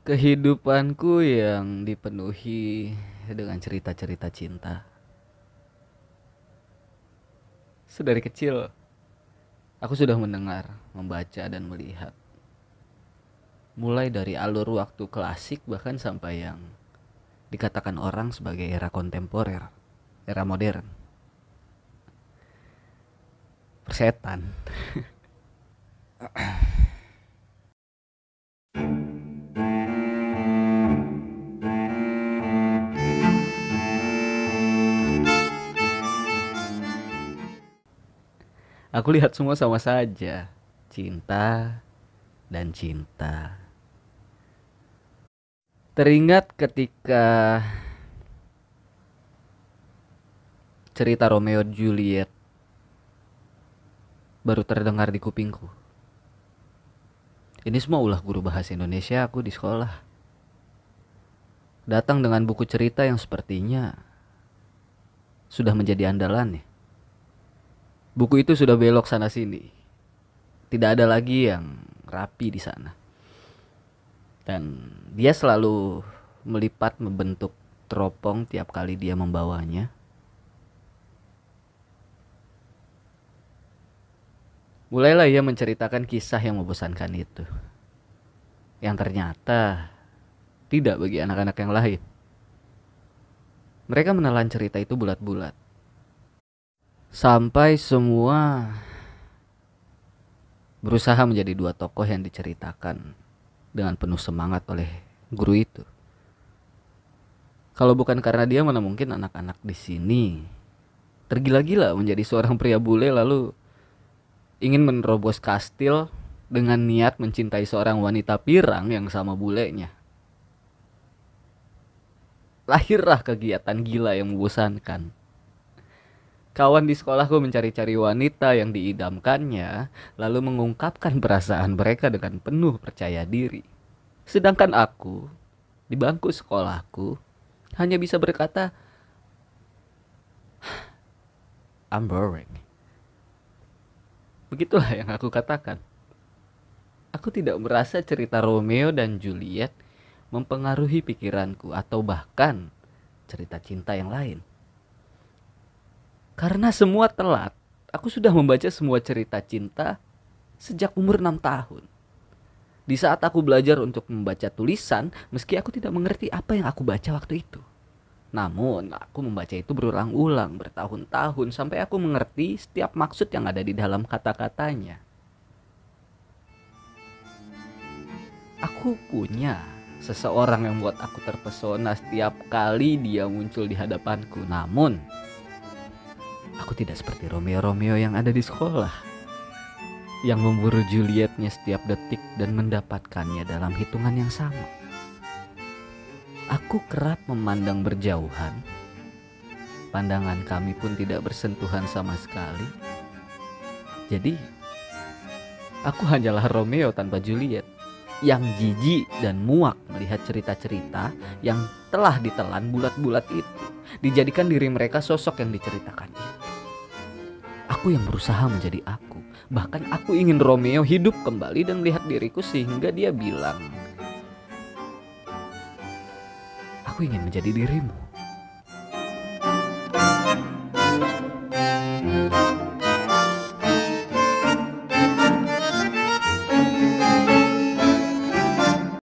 Kehidupanku yang dipenuhi dengan cerita-cerita cinta. Sedari kecil, aku sudah mendengar, membaca, dan melihat. Mulai dari alur waktu klasik bahkan sampai yang dikatakan orang sebagai era kontemporer, era modern. Persetan. Aku lihat semua sama saja. Cinta dan cinta. Teringat ketika cerita Romeo Juliet baru terdengar di kupingku. Ini semua ulah guru bahasa Indonesia aku di sekolah. Datang dengan buku cerita yang sepertinya sudah menjadi andalan ya. Buku itu sudah belok sana sini. Tidak ada lagi yang rapi di sana. Dan dia selalu melipat membentuk teropong tiap kali dia membawanya. Mulailah ia menceritakan kisah yang membosankan itu. Yang ternyata tidak bagi anak-anak yang lain. Mereka menelan cerita itu bulat-bulat sampai semua berusaha menjadi dua tokoh yang diceritakan dengan penuh semangat oleh guru itu. Kalau bukan karena dia mana mungkin anak-anak di sini tergila-gila menjadi seorang pria bule lalu ingin menerobos kastil dengan niat mencintai seorang wanita pirang yang sama bulenya. Lahirlah kegiatan gila yang membosankan. Kawan di sekolahku mencari-cari wanita yang diidamkannya, lalu mengungkapkan perasaan mereka dengan penuh percaya diri. Sedangkan aku, di bangku sekolahku, hanya bisa berkata, I'm boring. Begitulah yang aku katakan. Aku tidak merasa cerita Romeo dan Juliet mempengaruhi pikiranku atau bahkan cerita cinta yang lain. Karena semua telat, aku sudah membaca semua cerita cinta sejak umur 6 tahun. Di saat aku belajar untuk membaca tulisan, meski aku tidak mengerti apa yang aku baca waktu itu. Namun, aku membaca itu berulang-ulang, bertahun-tahun, sampai aku mengerti setiap maksud yang ada di dalam kata-katanya. Aku punya seseorang yang membuat aku terpesona setiap kali dia muncul di hadapanku. Namun, Aku tidak seperti Romeo-Romeo yang ada di sekolah yang memburu Julietnya setiap detik dan mendapatkannya dalam hitungan yang sama. Aku kerap memandang berjauhan. Pandangan kami pun tidak bersentuhan sama sekali. Jadi, aku hanyalah Romeo tanpa Juliet yang jijik dan muak melihat cerita-cerita yang telah ditelan bulat-bulat itu dijadikan diri mereka sosok yang diceritakan itu aku yang berusaha menjadi aku. Bahkan aku ingin Romeo hidup kembali dan melihat diriku sehingga dia bilang, "Aku ingin menjadi dirimu."